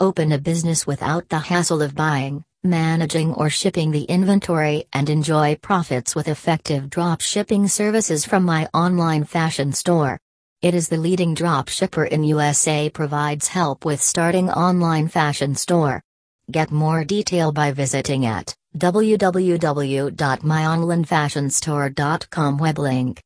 Open a business without the hassle of buying, managing, or shipping the inventory and enjoy profits with effective drop shipping services from my online fashion store. It is the leading drop shipper in USA provides help with starting online fashion store. Get more detail by visiting at www.myonlinefashionstore.com web link.